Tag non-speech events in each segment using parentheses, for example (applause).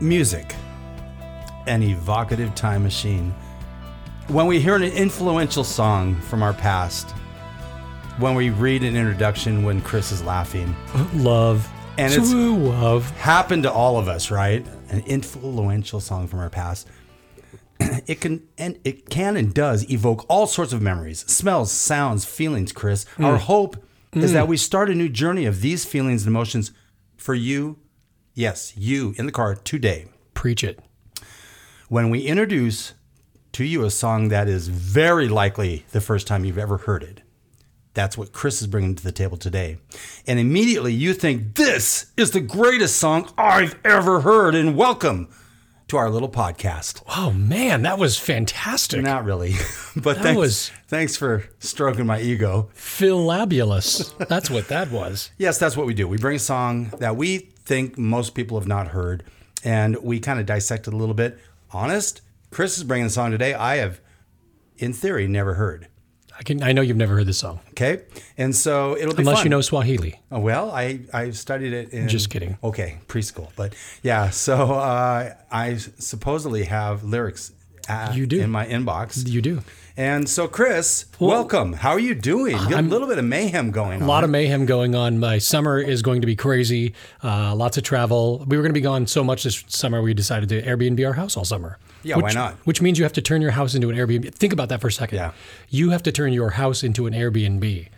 music, an evocative time machine. When we hear an influential song from our past, when we read an introduction when Chris is laughing, Love. And it's- True love. happened to all of us, right? An influential song from our past. (clears throat) It can and it can and does evoke all sorts of memories, smells, sounds, feelings, Chris. Our mm. hope is that mm. we start a new journey of these feelings and emotions for you, yes, you in the car today. Preach it. When we introduce to you a song that is very likely the first time you've ever heard it. That's what Chris is bringing to the table today. And immediately you think, this is the greatest song I've ever heard. And welcome to our little podcast. Oh man, that was fantastic. Not really, (laughs) but That thanks, was- thanks for stroking my ego. Philabulous. That's what that was. Yes, that's what we do. We bring a song that we think most people have not heard, and we kind of dissected a little bit. Honest, Chris is bringing a song today I have, in theory, never heard. I can. I know you've never heard this song, Okay, and so it'll be unless fun. you know Swahili. Oh, well, I I studied it in Just kidding. Okay, preschool, but yeah. So uh, I supposedly have lyrics. uh You do. in my inbox. You do. And so, Chris, welcome. How are you doing? You got a little bit of mayhem going on. A lot of mayhem going on. My summer is going to be crazy. Uh, lots of travel. We were going to be gone so much this summer. We decided to Airbnb our house all summer. Yeah, which, why not? Which means you have to turn your house into an Airbnb. Think about that for a second. Yeah. You have to turn your house into an Airbnb.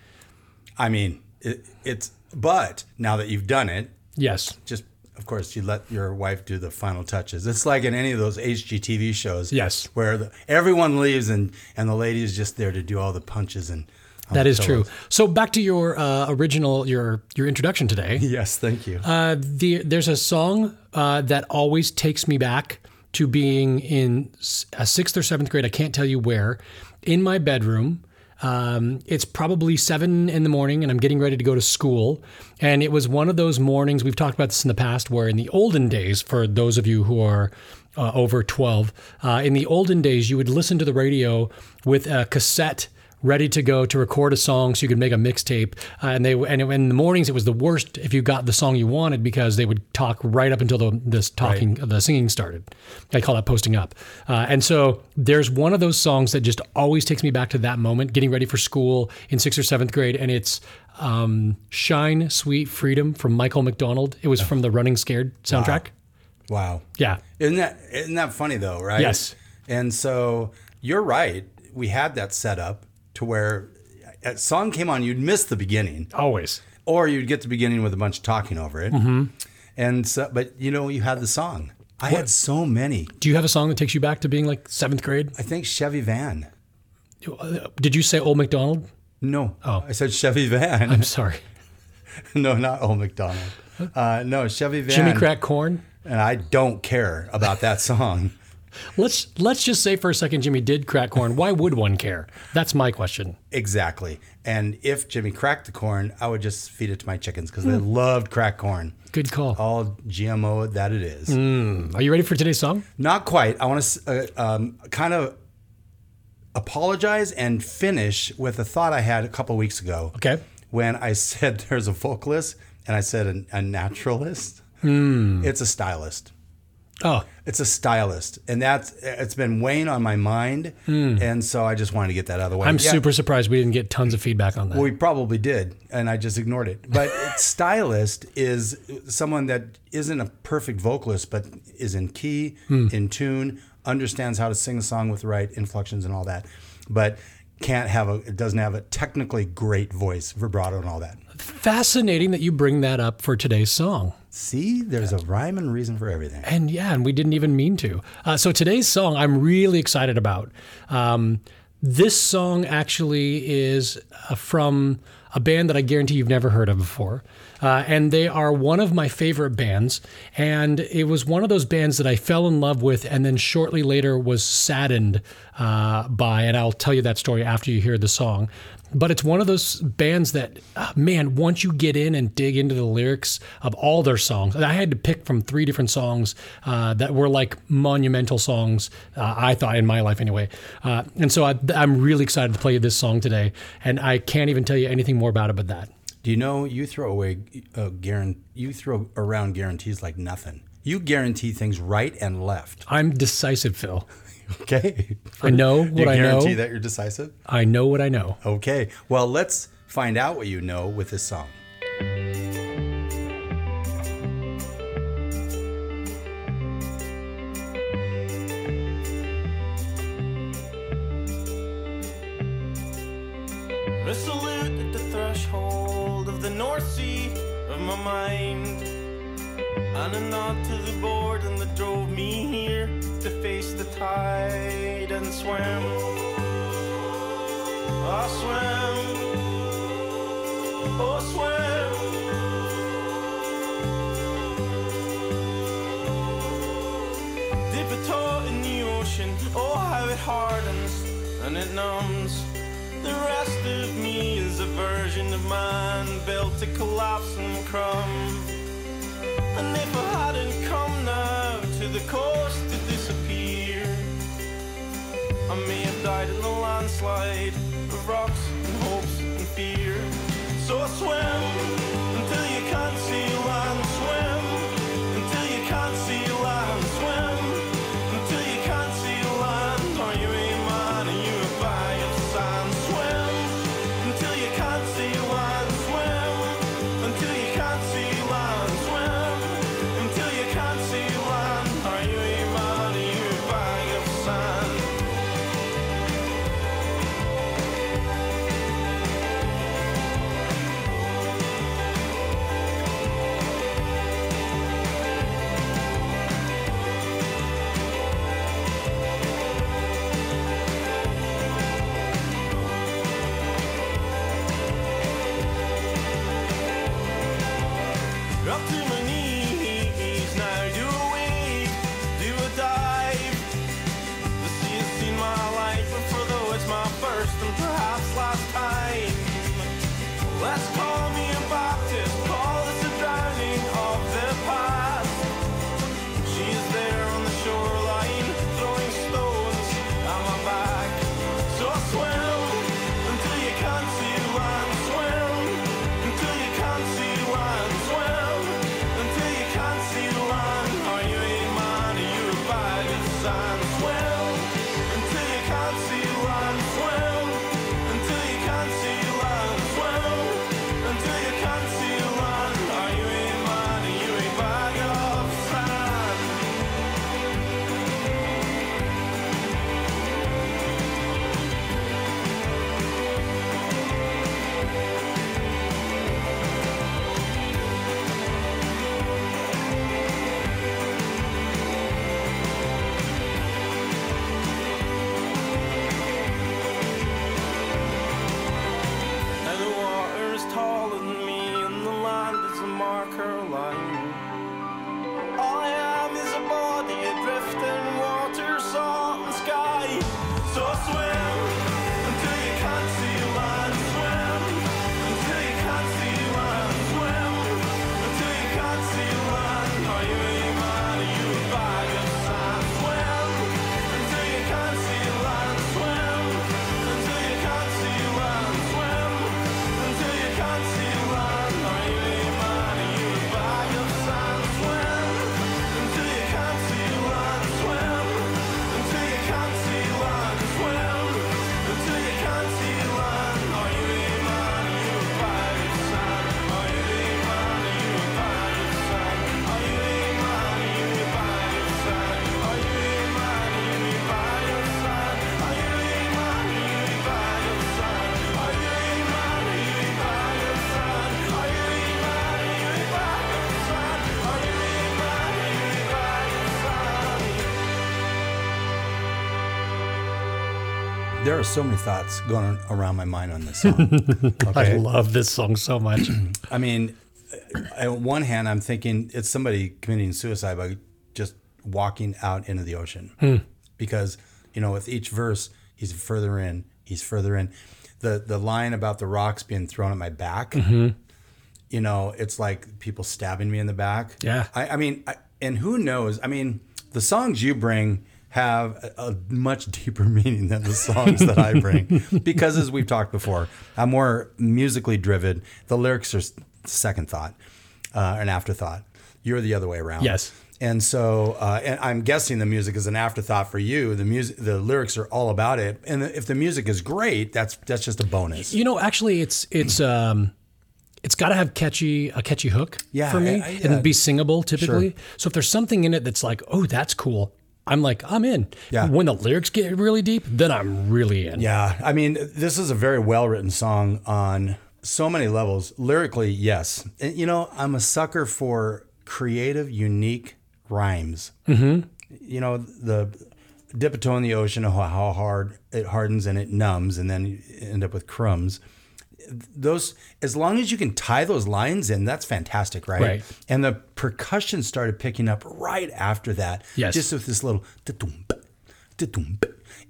I mean, it, it's but now that you've done it, Yes. just of course you let your wife do the final touches. It's like in any of those HGTV shows. Yes. where the, everyone leaves and and the lady is just there to do all the punches and. That is true. So back to your uh, original your your introduction today. Yes, thank you. Uh, the there's a song uh, that always takes me back to being in a sixth or seventh grade. I can't tell you where. In my bedroom. Um, it's probably seven in the morning, and I'm getting ready to go to school. And it was one of those mornings. We've talked about this in the past, where in the olden days, for those of you who are uh, over 12, uh, in the olden days, you would listen to the radio with a cassette ready to go to record a song so you could make a mixtape. Uh, and they and in the mornings it was the worst if you got the song you wanted because they would talk right up until the this talking the singing started. I call that posting up. Uh, and so there's one of those songs that just always takes me back to that moment, getting ready for school in sixth or seventh grade, and it's. Um, Shine, Sweet Freedom from Michael McDonald. It was from the Running Scared soundtrack. wow. Yeah. Isn't that isn't that funny though, right? Yes. And so you're right. We had that set up to where a song came on, you'd miss the beginning, Always. or you'd get the beginning with a bunch of talking over it. Mm-hmm. And so, but you know, you had the song. I had so many. Do you have a song that takes you back to being like seventh grade? I think Chevy Van. Did you say Old McDonald? No, Oh. I said Chevy Van. I'm sorry. (laughs) no, not Old McDonald. Uh, no, Chevy Van. Jimmy Crack Corn. And I don't care about that song. Let's let's just say for a second Jimmy did crack corn. Why would one care? That's my question. Exactly. And if Jimmy cracked the corn, I would just feed it to my chickens because Hmm. they loved cracked corn. Good call. All GMO that it is. Are you ready for today's song? Not quite. I want to uh, um, kind of apologize and finish with a thought I had a couple weeks ago. Okay. When I said (laughs) there's a vocalist and I said a, a naturalist, Hmm. it's a stylist. Oh, It's a stylist, and that's it's been weighing on my mind, and so I just wanted to get that out of the way. I'm Yeah, super surprised we didn't get tons of feedback on that. We probably did, and I just ignored it. But (laughs) stylist is someone that isn't a perfect vocalist, but is in key, Hmm. in tune, understands how to sing a song with the right inflections and all that, but can't have a it doesn't have a technically great voice, vibrato and all that. Fascinating that you bring that up for today's song. See, there's a rhyme and reason for everything. And yeah, and we didn't even mean to. Uh, so today's song, I'm really excited about. Um, this song actually is uh, from a band that I guarantee you've never heard of before. Uh, and they are one of my favorite bands. And it was one of those bands that I fell in love with and then shortly later was saddened uh, by. And I'll tell you that story after you hear the song. But it's one of those bands that, uh, man, once you get in and dig into the lyrics of all their songs, I had to pick from three different songs uh, that were like monumental songs, uh, I thought in my life anyway. And so I, I'm really excited to play this song today, and I can't even tell you anything more about it but that. Do you know you throw away uh, guarant- you throw around guarantees like nothing. You guarantee things right and left. I'm decisive, Phil. (laughs) Okay. I know what I know. guarantee that you're decisive? I know what I know. Okay. Well, let's find out what you know with this song. And to the boredom that drove me here to face the tide and swim. I swim. Oh, swim. Dip a toe in the ocean. Oh, how it hardens and it numbs. The rest of me is a version of man built to collapse and crumb. And if I hadn't come now to the coast to disappear, I may have died in landslide of rocks and hopes and fear. So I swim There are so many thoughts going around my mind on this song. (laughs) I love this song so much. (clears throat) I mean, uh, on one hand, I'm thinking it's somebody committing suicide by just walking out into the ocean. Hmm. Because, you know, with each verse, he's further in, he's further in. The the line about the rocks being thrown at my back, mm-hmm. you know, it's like people stabbing me in the back. Yeah. I, I mean, I, and who knows? I mean, the songs you bring have a, much deeper (laughs) meaning than the songs that I bring. (laughs) because as we've talked before, I'm more musically driven. The lyrics are second thought, uh, an afterthought. You're the other way around. Yes. And so, uh, and I'm guessing the music is an afterthought for you. The music, the lyrics are all about it. And if the music is great, that's that's just a bonus. You know, actually, it's it's um, it's got to have catchy a catchy hook Yeah, for me I- I- and yeah. be singable typically. So if there's something in it that's like, oh, that's cool, I'm like, I'm in. Yeah. When the lyrics get really deep, then I'm really in. Yeah, I mean, this is a very well written song on so many levels. Lyrically, yes. And, you know, I'm a sucker for creative, unique rhymes. Mm-hmm. You know, the dip a toe in the ocean, how how hard it hardens and it numbs, and then you end up with crumbs. Those, as long as you can tie those lines in, that's fantastic, right? Right. And the percussion started picking up right after that. Yes. Just with this little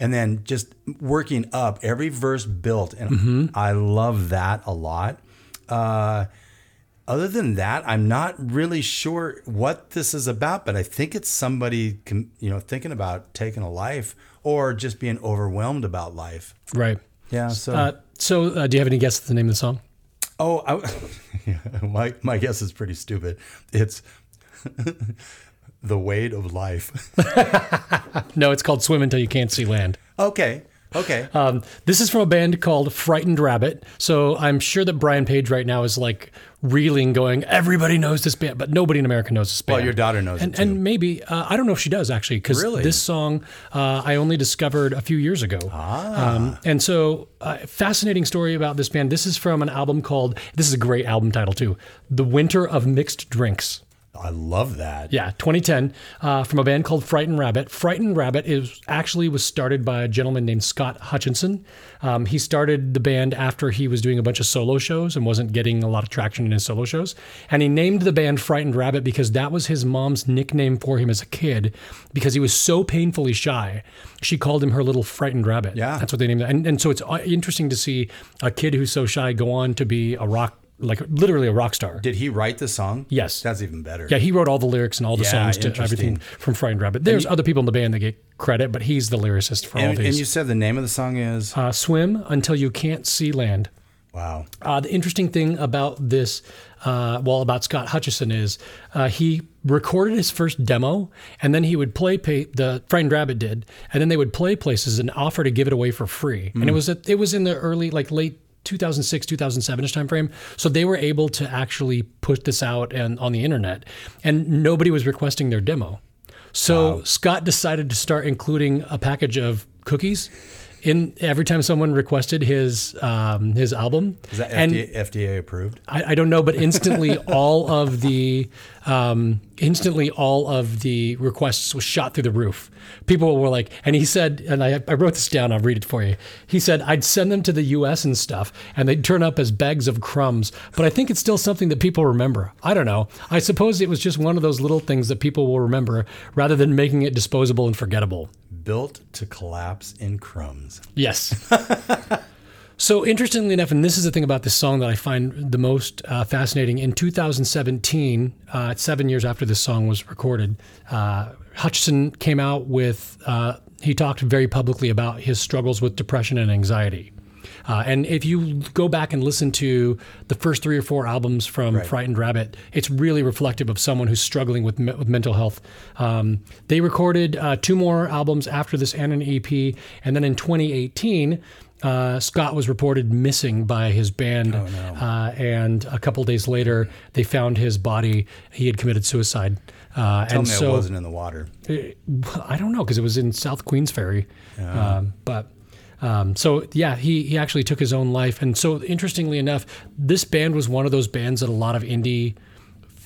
and then just working up every verse built and Mm-hmm. i love that a lot uh, other than that i'm not really sure what this is about but i think it's somebody you know thinking about taking a life or just being overwhelmed about life Right. Yeah so Uh, so, uh, do you have any guess at the name of the song? oh I, (laughs) my, my guess is pretty stupid it's (laughs) the weight of life (laughs) No, it's called "Swim Until You Can't See Land." okay okay Um, this is from a band called Frightened Rabbit. So I'm sure that Brian Page right now is like reeling, going, "Everybody knows this band, but nobody in America knows this band." Well, your daughter knows it and, too. and maybe uh, I don't know if she does actually, because Really? this song uh, I only discovered a few years ago. Ah. Um, and so, uh, fascinating story about this band. This is from an album called. This is a great album title too, "The Winter of Mixed Drinks." I love that Yeah, 2010, uh, from a band called Frightened Rabbit. Frightened Rabbit is actually was started by a gentleman named Scott Hutchison. Um, he started the band after he was doing a bunch of solo shows and wasn't getting a lot of traction in his solo shows. And he named the band Frightened Rabbit because that was his mom's nickname for him as a kid because he was so painfully shy. She called him her little frightened rabbit. Yeah. That's what they named it. And, and so it's uh, interesting to see a kid who's so shy go on to be a rock, like literally a rock star. Did he write the song? Yes. That's even better. Yeah, he wrote all the lyrics and all the Yeah, songs to everything from Frightened Rabbit. There's other people in the band that get credit, but he's the lyricist for all And, and you said the name of the song is uh, Swim until you can't see land. wow. Uh, the interesting thing about this, uh, well, about Scott Hutchison is uh, he recorded his first demo, and then he would play pay, the Frightened Rabbit did, and then they would play places and offer to give it away for free. And it was a, it was in the early like late 2006 2007ish timeframe. So they were able to actually put this out and on the internet and nobody was requesting their demo. So scott decided to start including a package of cookies in every time someone requested his um, his album. Is that and FDA, FDA approved? I, I don't know, but instantly (laughs) all of the um, instantly all of the requests was shot through the roof. People were like, and he said, and I, I wrote this down. I'll read it for you. He said, I'd send them to the U.S. and stuff, and they'd turn up as bags of crumbs. But I think it's still something that people remember. I don't know. I suppose it was just one of those little things that people will remember, rather than making it disposable and forgettable. Built to collapse in crumbs. Yes. (laughs) so interestingly enough, and this is the thing about this song that I find the most uh, fascinating. In 2017, uh, seven years after this song was recorded, uh, Hutchison came out with. Uh, he talked very publicly about his struggles with depression and anxiety. Uh, and if you go back and listen to the first three or four albums from Frightened Rabbit, it's really reflective of someone who's struggling with, me- with mental health. Um, they recorded uh, two more albums after this and an EP. And then in 2018, uh, Scott was reported missing by his band. uh, and a couple days later, they found his body. He had committed suicide. Uh, Tell and me so, it wasn't in the water. I don't know because it was in South Queensferry. Um, but um, so yeah, he he actually took his own life. And so interestingly enough, this band was one of those bands that a lot of indie,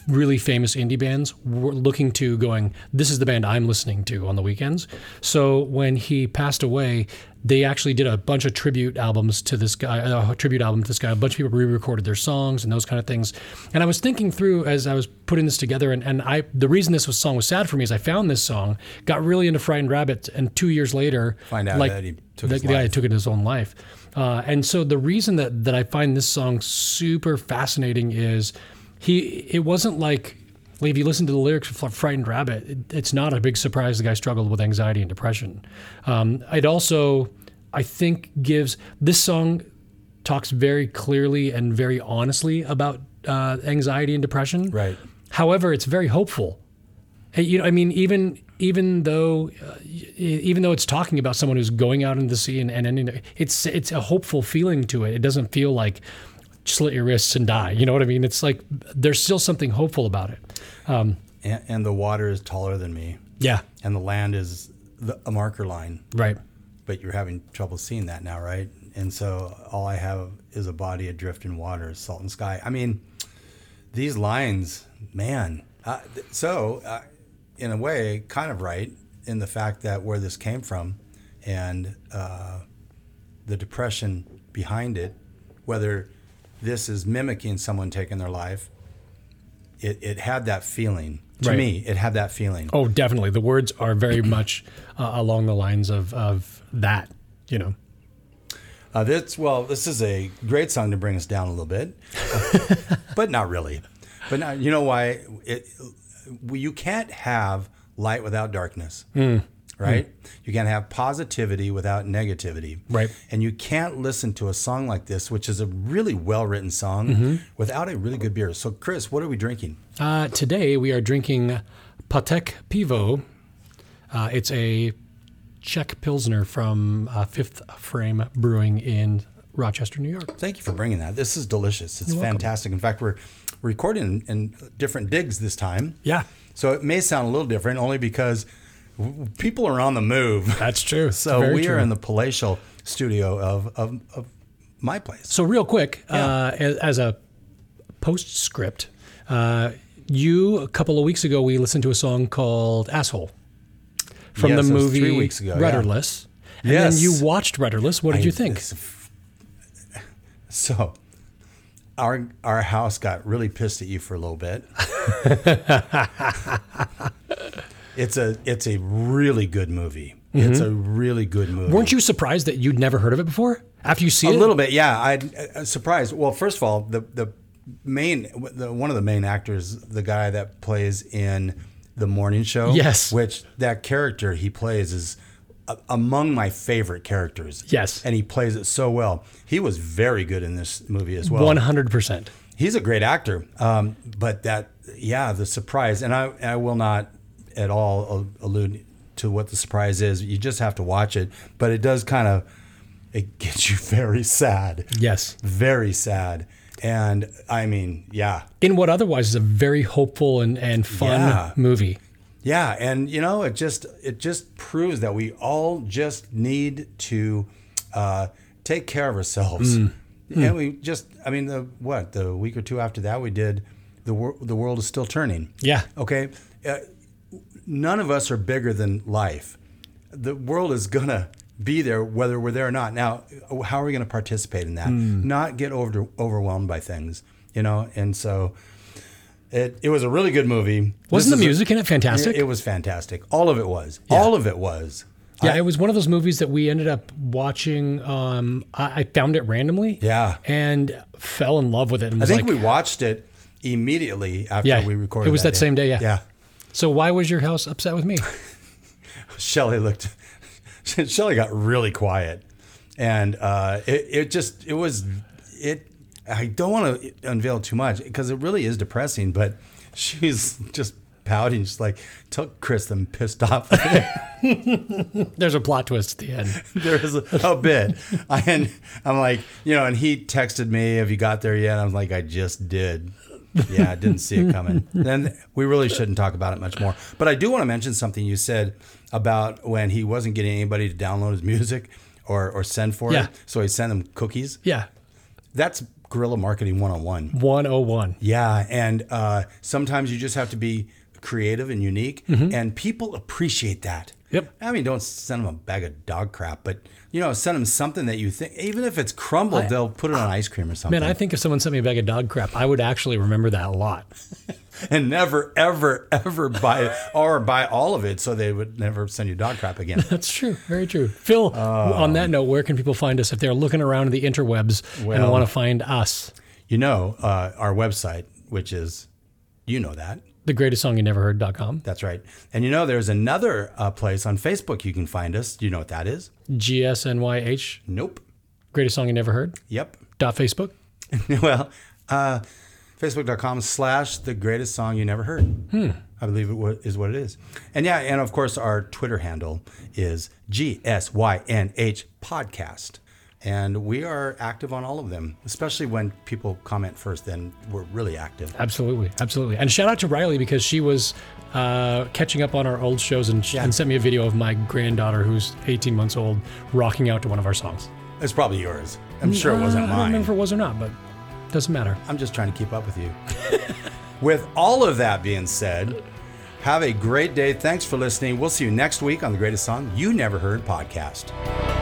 really famous indie bands were looking to, going, this is the band I'm listening to on the weekends. So when he passed away. They actually did a bunch of tribute albums to this guy, a tribute album to this guy. A bunch of people re-recorded their songs and those kind of things. And I was thinking through as I was putting this together, and, and I the reason this was, song was sad for me is I found this song, got really into Frightened Rabbit, and two years later, Find out like that he took the, his the guy took it his own life. Uh, and so the reason that that I find this song super fascinating is he it wasn't like like if you listen to the lyrics of Frightened Rabbit, it, it's not a big surprise the guy struggled with anxiety and depression. Um, it also, I think, gives this song talks very clearly and very honestly about uh, anxiety and depression. Right. However, it's very hopeful Hey, you know, I mean, even even though uh, even though it's talking about someone who's going out into the sea and, and ending, it's it's a hopeful feeling to it. It doesn't feel like slit your wrists and die. You know what I mean? It's like there's still something hopeful about it. And, and the water is taller than me, Yeah. and the land is the, a marker line. Right. But you're having trouble seeing that now, right? And so all I have is a body adrift in water, salt and sky. I mean, these lines, man. Uh, th- so, uh, in a way, kind of right in the fact that where this came from and uh, the depression behind it, whether this is mimicking someone taking their life, it, it had that feeling. To Right. me, it had that feeling. Oh, definitely. The words are very much uh, along the lines of of that. You know. Uh, this well, this is a great song to bring us down a little bit, (laughs) but not really. But now, you know why? It, you can't have light without darkness, right? You can't have positivity without negativity, Right. And you can't listen to a song like this, which is a really well written song, without a really good beer. So, Chris, what are we drinking? Uh, today we are drinking Patek Pivo. Uh, it's a Czech Pilsner from uh, Fifth Frame Brewing in Rochester, New York. Thank you for bringing that. This is delicious. It's welcome. fantastic. In fact, we're recording in different digs this time. Yeah, So it may sound a little different only because people are on the move. that's true. (laughs) So Very we true. are in the palatial studio of, of, of my place. So real quick, uh, as, as a postscript, uh, you a couple of weeks ago we listened to a song called "Asshole" from Yes, the movie three weeks ago, yeah. Rudderless. And Yes. then you watched Rudderless. What did you think? (laughs) So our our house got really pissed at you for a little bit. (laughs) it's a it's a really good movie. It's a really good movie. Mm-hmm. Weren't you surprised that you'd never heard of it before? After you see A it, little bit, yeah. I uh, surprised. Well, first of all, the the main the, one of the main actors, the guy that plays in the morning show, Yes. which that character he plays is among my favorite characters. Yes. and he plays it so well. He was very good in this movie as well. one hundred percent. He's a great actor. Um, but that, yeah, the surprise, and I, I will not at all al- allude to what the surprise is. You just have to watch it. But it does kind of, it gets you (laughs) very sad, Yes. very sad. And I mean, yeah, in what otherwise is a very hopeful and, and fun Yeah. movie. yeah, and you know, it just it just proves that we all just need to uh, take care of ourselves. And we just, I mean, the what the week or two after that, we did the wor- the world is still turning. Yeah. Okay. Uh, none of us are bigger than life. The world is going to be there whether we're there or not. Now, how are we going to participate in that? Not get over, overwhelmed by things, you know? And so it, it was a really good movie. Wasn't This the is a- music in it fantastic? It, was fantastic. All of it was. All of it was. yeah, it was one of those movies that we ended up watching. Um, I, I found it randomly. Yeah. And fell in love with it. I think like, we watched it immediately after Yeah, we recorded it was that day. same day, yeah. Yeah. So why was your house upset with me? (laughs) Shelly looked. (laughs) Shelly got really quiet, and uh, it it just it was it. I don't want to unveil too much because it really is depressing, but she's just pouting, just like took Chris I'm pissed off. (laughs) There's a plot twist at the end. there is a, a bit, and I'm like, you know, and he texted me, "Have you got there yet?" I'm like, "I just did." Yeah, I didn't see it coming. Then we really shouldn't talk about it much more. But I do want to mention something you said about when he wasn't getting anybody to download his music or, or send for Yeah. it. So he sent them cookies. Yeah. That's guerrilla marketing 101. 101. Yeah. And uh, sometimes you just have to be creative and unique, and people appreciate that. Mm-hmm. Yep. I mean, don't send them a bag of dog crap, but you know, send them something that you think, even if it's crumbled, they'll put it on ice cream or something. Man, I think if someone sent me a bag of dog crap, I would actually remember that a lot. (laughs) and never, ever, ever buy it or buy all of it, so they would never send you dog crap again. (laughs) That's true. Very true. Phil, on that note, where can people find us if they're looking around the interwebs and want to find us? you know, uh, our website, which is, you know that. The greatest song you never heard.com. That's right. And you know, there's another uh, place on Facebook you can find us. Do you know what that is? GSNYH, Nope. greatest song you never heard. Yep. Dot Facebook. (laughs) well, uh, Facebook.com slash the greatest song you never heard. Hmm. I believe it is what it is. And yeah, and of course, our Twitter handle is GSYNH Podcast. And we are active on all of them, especially when people comment first, then we're really active. Absolutely, absolutely. And shout out to Riley because she was uh, catching up on our old shows and, and sent me a video of my granddaughter, who's 18 months old, rocking out to one of our songs. It's probably yours. I'm sure it Uh, wasn't I don't remember if mine. it was or not, but doesn't matter. I'm just trying to keep up with you. (laughs) with all of that being said, have a great day. Thanks for listening. We'll see you next week on the Greatest Song You Never Heard podcast.